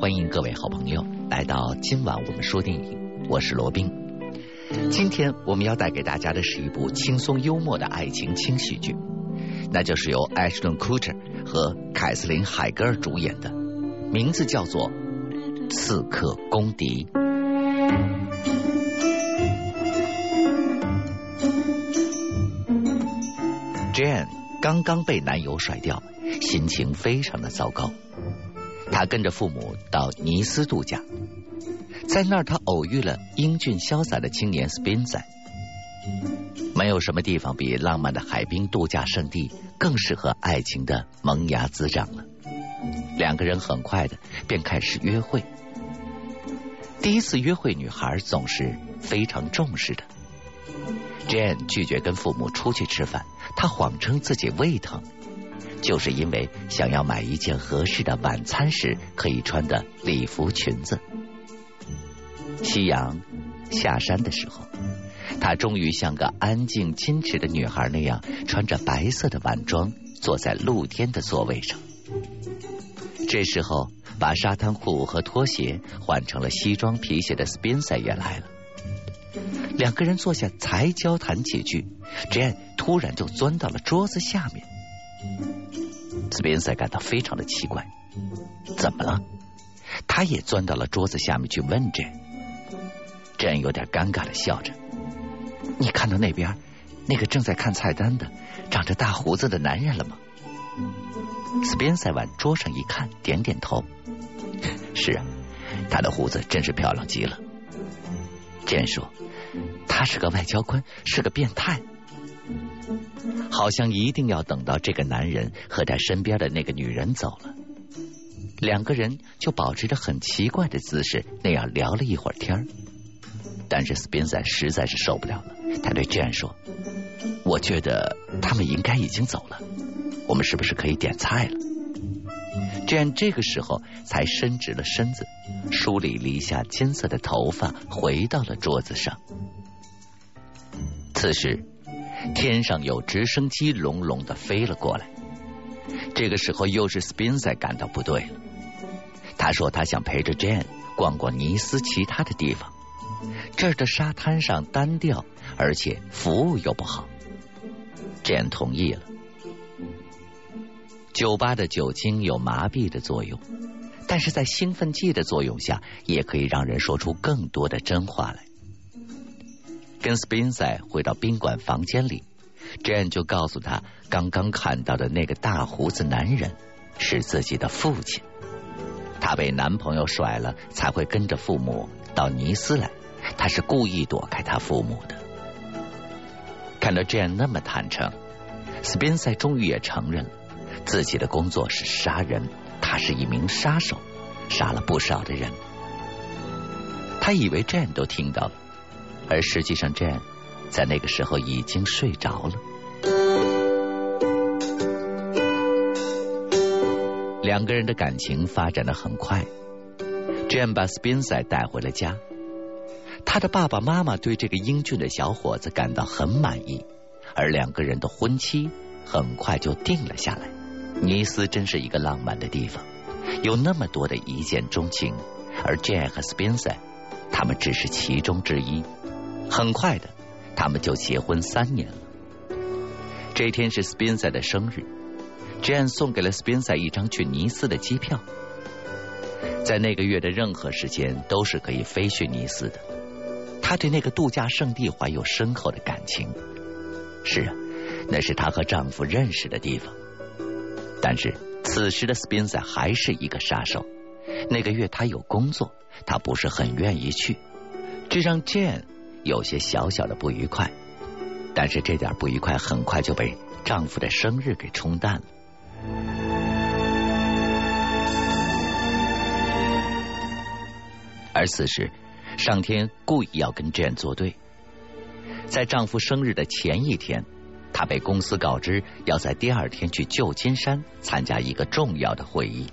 欢迎各位好朋友来到今晚我们说电影，我是罗宾。今天我们要带给大家的是一部轻松幽默的爱情轻喜剧，那就是由艾什顿·库彻和凯瑟琳·海格尔主演的，名字叫做《刺客公敌》。Jane 刚刚被男友甩掉，心情非常的糟糕。他跟着父母到尼斯度假，在那儿她偶遇了英俊潇洒的青年斯宾塞。没有什么地方比浪漫的海滨度假胜地更适合爱情的萌芽滋长了。两个人很快的便开始约会。第一次约会，女孩总是非常重视的。Jane 拒绝跟父母出去吃饭，她谎称自己胃疼，就是因为想要买一件合适的晚餐时可以穿的礼服裙子。夕阳下山的时候，她终于像个安静矜持的女孩那样，穿着白色的晚装，坐在露天的座位上。这时候，把沙滩裤和拖鞋换成了西装皮鞋的斯宾塞也来了。两个人坐下，才交谈几句，Jane 突然就钻到了桌子下面。斯宾塞感到非常的奇怪，怎么了？他也钻到了桌子下面去问 Jane。Jane 有点尴尬的笑着：“你看到那边那个正在看菜单的、长着大胡子的男人了吗？”斯宾塞往桌上一看，点点头：“ 是啊，他的胡子真是漂亮极了。”Jane 说。他是个外交官，是个变态，好像一定要等到这个男人和他身边的那个女人走了，两个人就保持着很奇怪的姿势那样聊了一会儿天但是斯宾塞实在是受不了了，他对卷说：“我觉得他们应该已经走了，我们是不是可以点菜了？卷这个时候才伸直了身子，梳理了一下金色的头发，回到了桌子上。此时，天上有直升机隆隆的飞了过来。这个时候，又是斯宾塞感到不对了。他说他想陪着 Jane 逛逛尼斯其他的地方。这儿的沙滩上单调，而且服务又不好。Jane 同意了。酒吧的酒精有麻痹的作用，但是在兴奋剂的作用下，也可以让人说出更多的真话来。跟斯宾塞回到宾馆房间里，Jane 就告诉他，刚刚看到的那个大胡子男人是自己的父亲。他被男朋友甩了，才会跟着父母到尼斯来。他是故意躲开他父母的。看到 Jane 那么坦诚，斯宾塞终于也承认了自己的工作是杀人，他是一名杀手，杀了不少的人。他以为 Jane 都听到了。而实际上，Jane 在那个时候已经睡着了。两个人的感情发展的很快，Jane 把 Spencer 带回了家。他的爸爸妈妈对这个英俊的小伙子感到很满意，而两个人的婚期很快就定了下来。尼斯真是一个浪漫的地方，有那么多的一见钟情，而 Jane 和 Spencer 他们只是其中之一。很快的，他们就结婚三年了。这天是斯宾塞的生日，Jane 送给了斯宾塞一张去尼斯的机票。在那个月的任何时间都是可以飞去尼斯的。他对那个度假胜地怀有深厚的感情。是啊，那是他和丈夫认识的地方。但是此时的斯宾塞还是一个杀手。那个月他有工作，他不是很愿意去，这让 Jane。有些小小的不愉快，但是这点不愉快很快就被丈夫的生日给冲淡了。而此时，上天故意要跟 Jane 作对，在丈夫生日的前一天，她被公司告知要在第二天去旧金山参加一个重要的会议，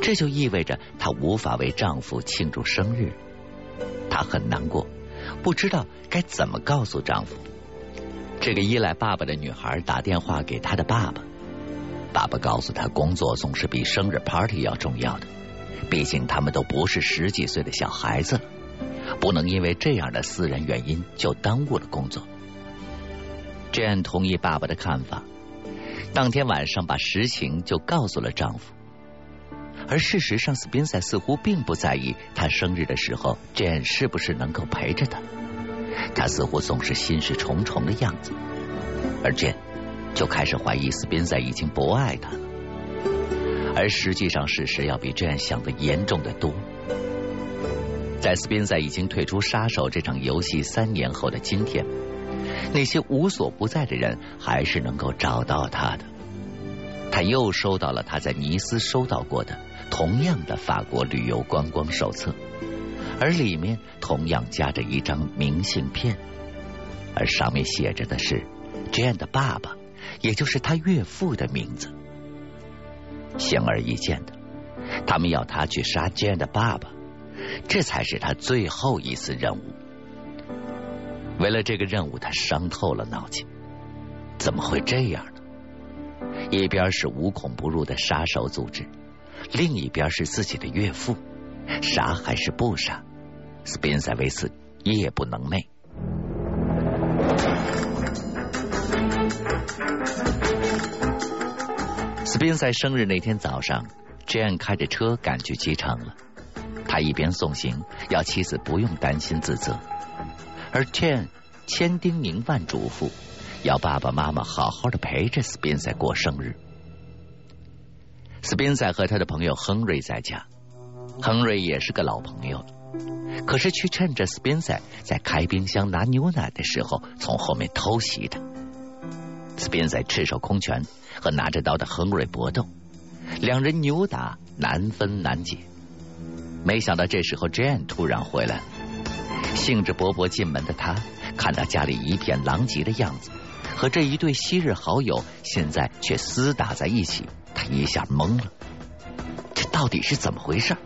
这就意味着她无法为丈夫庆祝生日，她很难过。不知道该怎么告诉丈夫。这个依赖爸爸的女孩打电话给她的爸爸，爸爸告诉她，工作总是比生日 party 要重要的，毕竟他们都不是十几岁的小孩子了，不能因为这样的私人原因就耽误了工作。Jane 同意爸爸的看法，当天晚上把实情就告诉了丈夫。而事实上，斯宾塞似乎并不在意他生日的时候，Jane 是不是能够陪着他。他似乎总是心事重重的样子，而 Jane 就开始怀疑斯宾塞已经不爱他了。而实际上，事实要比 Jane 想的严重的多。在斯宾塞已经退出杀手这场游戏三年后的今天，那些无所不在的人还是能够找到他的。他又收到了他在尼斯收到过的同样的法国旅游观光手册，而里面同样夹着一张明信片，而上面写着的是 Jane 的爸爸，也就是他岳父的名字。显而易见的，他们要他去杀 Jane 的爸爸，这才是他最后一次任务。为了这个任务，他伤透了脑筋。怎么会这样呢？一边是无孔不入的杀手组织，另一边是自己的岳父，杀还是不杀？斯宾塞维斯夜不能寐。斯宾塞生日那天早上，Jane 开着车赶去机场了。他一边送行，要妻子不用担心自责，而 Jane 千叮咛万嘱咐。要爸爸妈妈好好的陪着斯宾塞过生日。斯宾塞和他的朋友亨瑞在家，亨瑞也是个老朋友，可是却趁着斯宾塞在开冰箱拿牛奶的时候，从后面偷袭他。斯宾塞赤手空拳和拿着刀的亨瑞搏斗，两人扭打难分难解。没想到这时候 Jane 突然回来了，兴致勃勃进门的他看到家里一片狼藉的样子。和这一对昔日好友现在却厮打在一起，他一下懵了。这到底是怎么回事？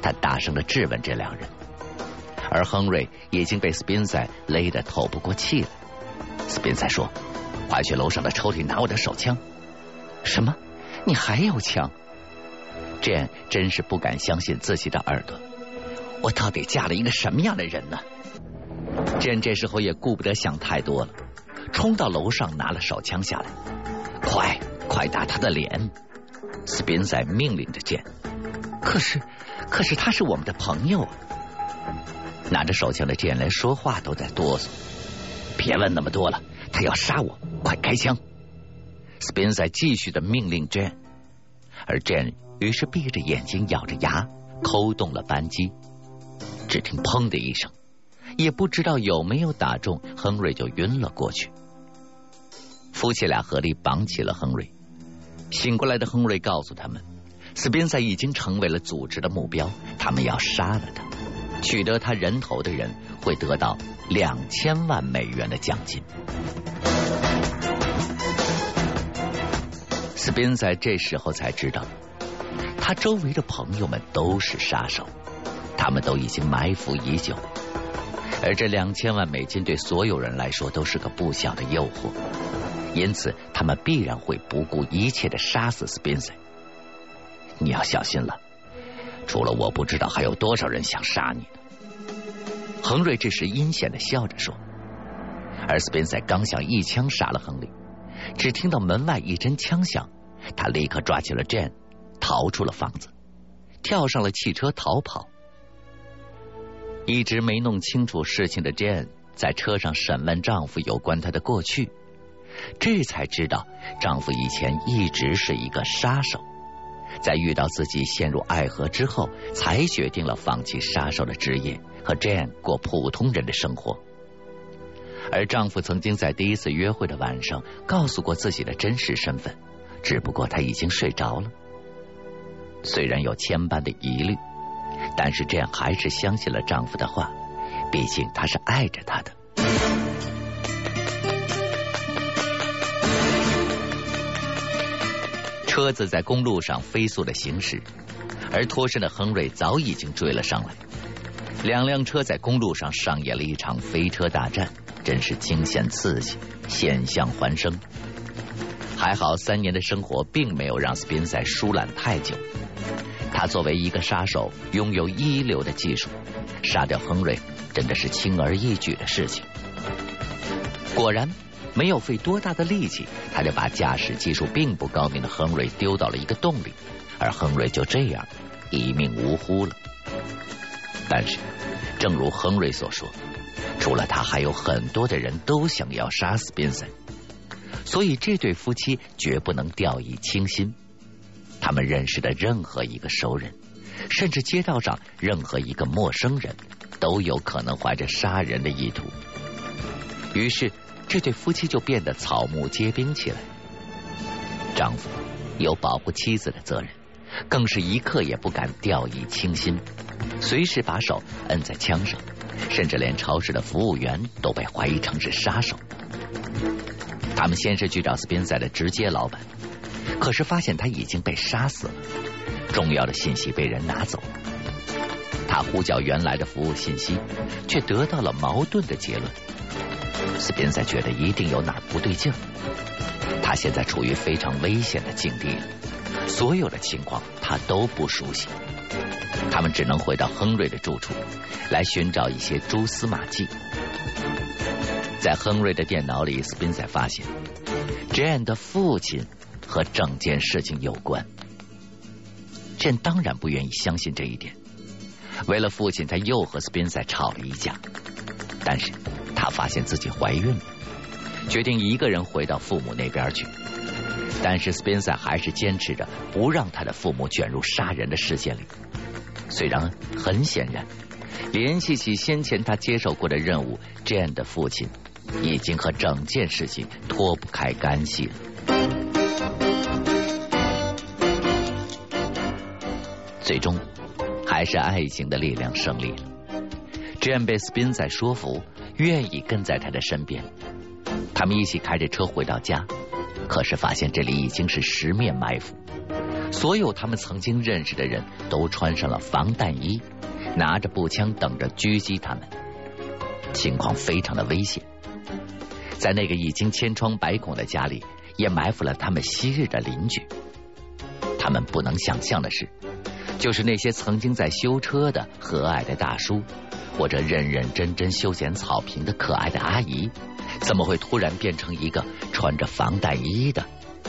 他大声的质问这两人，而亨瑞已经被斯宾塞勒得透不过气来。斯宾塞说：“快去楼上的抽屉拿我的手枪。”什么？你还有枪？这真是不敢相信自己的耳朵。我到底嫁了一个什么样的人呢？这这时候也顾不得想太多了。冲到楼上拿了手枪下来，快快打他的脸！斯宾塞命令着剑。可是可是他是我们的朋友啊！拿着手枪的剑连说话都在哆嗦。别问那么多了，他要杀我，快开枪！斯宾塞继续的命令 Jane，而 Jane 于是闭着眼睛咬着牙扣动了扳机，只听砰的一声。也不知道有没有打中，亨瑞就晕了过去。夫妻俩合力绑起了亨瑞。醒过来的亨瑞告诉他们，斯宾塞已经成为了组织的目标，他们要杀了他。取得他人头的人会得到两千万美元的奖金。斯宾塞这时候才知道，他周围的朋友们都是杀手，他们都已经埋伏已久。而这两千万美金对所有人来说都是个不小的诱惑，因此他们必然会不顾一切的杀死斯宾塞。你要小心了，除了我不知道还有多少人想杀你呢。亨瑞这时阴险的笑着说，而斯宾塞刚想一枪杀了亨利，只听到门外一阵枪响，他立刻抓起了 Jane，逃出了房子，跳上了汽车逃跑。一直没弄清楚事情的 Jane 在车上审问丈夫有关他的过去，这才知道丈夫以前一直是一个杀手，在遇到自己陷入爱河之后，才决定了放弃杀手的职业，和 Jane 过普通人的生活。而丈夫曾经在第一次约会的晚上告诉过自己的真实身份，只不过他已经睡着了。虽然有千般的疑虑。但是这样还是相信了丈夫的话，毕竟他是爱着她的。车子在公路上飞速的行驶，而脱身的亨瑞早已经追了上来。两辆车在公路上上演了一场飞车大战，真是惊险刺激，险象环生。还好三年的生活并没有让斯宾塞疏懒太久。他作为一个杀手，拥有一流的技术，杀掉亨瑞真的是轻而易举的事情。果然，没有费多大的力气，他就把驾驶技术并不高明的亨瑞丢到了一个洞里，而亨瑞就这样一命呜呼了。但是，正如亨瑞所说，除了他，还有很多的人都想要杀死宾森，所以这对夫妻绝不能掉以轻心。他们认识的任何一个熟人，甚至街道上任何一个陌生人，都有可能怀着杀人的意图。于是，这对夫妻就变得草木皆兵起来。丈夫有保护妻子的责任，更是一刻也不敢掉以轻心，随时把手摁在枪上，甚至连超市的服务员都被怀疑成是杀手。他们先是去找斯宾塞的直接老板。可是发现他已经被杀死了，重要的信息被人拿走了。他呼叫原来的服务信息，却得到了矛盾的结论。斯宾塞觉得一定有哪儿不对劲儿。他现在处于非常危险的境地，所有的情况他都不熟悉。他们只能回到亨瑞的住处，来寻找一些蛛丝马迹。在亨瑞的电脑里，斯宾塞发现，Jane 的父亲。和整件事情有关，朕当然不愿意相信这一点。为了父亲，他又和斯宾塞吵了一架。但是他发现自己怀孕了，决定一个人回到父母那边去。但是斯宾塞还是坚持着不让他的父母卷入杀人的事件里。虽然很显然，联系起先前他接受过的任务，Jane 的父亲已经和整件事情脱不开干系了。最终，还是爱情的力量胜利了。Jane 被斯宾塞说服，愿意跟在他的身边。他们一起开着车回到家，可是发现这里已经是十面埋伏，所有他们曾经认识的人都穿上了防弹衣，拿着步枪等着狙击他们。情况非常的危险。在那个已经千疮百孔的家里，也埋伏了他们昔日的邻居。他们不能想象的是。就是那些曾经在修车的和蔼的大叔，或者认认真真修剪草坪的可爱的阿姨，怎么会突然变成一个穿着防弹衣的、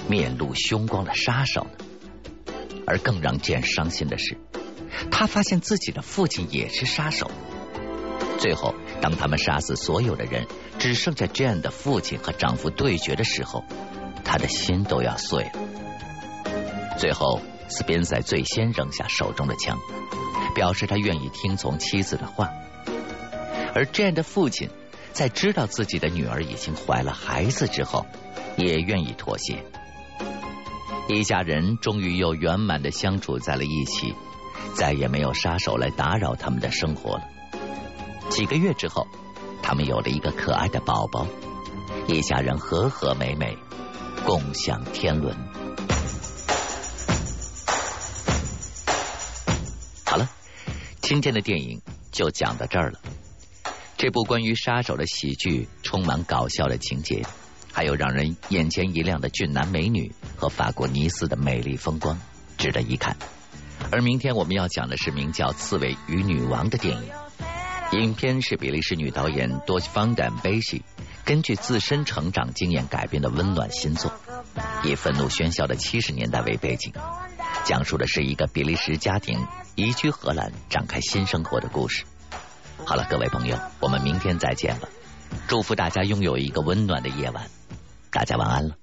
面露凶光的杀手呢？而更让剑伤心的是，他发现自己的父亲也是杀手。最后，当他们杀死所有的人，只剩下 Jane 的父亲和丈夫对决的时候，他的心都要碎了。最后。斯宾塞最先扔下手中的枪，表示他愿意听从妻子的话。而 Jane 的父亲在知道自己的女儿已经怀了孩子之后，也愿意妥协。一家人终于又圆满的相处在了一起，再也没有杀手来打扰他们的生活了。几个月之后，他们有了一个可爱的宝宝，一家人和和美美，共享天伦。好了今天的电影就讲到这儿了。这部关于杀手的喜剧，充满搞笑的情节，还有让人眼前一亮的俊男美女和法国尼斯的美丽风光，值得一看。而明天我们要讲的是名叫《刺猬与女王》的电影。影片是比利时女导演多西方丹贝西根据自身成长经验改编的温暖新作，以愤怒喧嚣的七十年代为背景。讲述的是一个比利时家庭移居荷兰，展开新生活的故事。好了，各位朋友，我们明天再见了。祝福大家拥有一个温暖的夜晚，大家晚安了。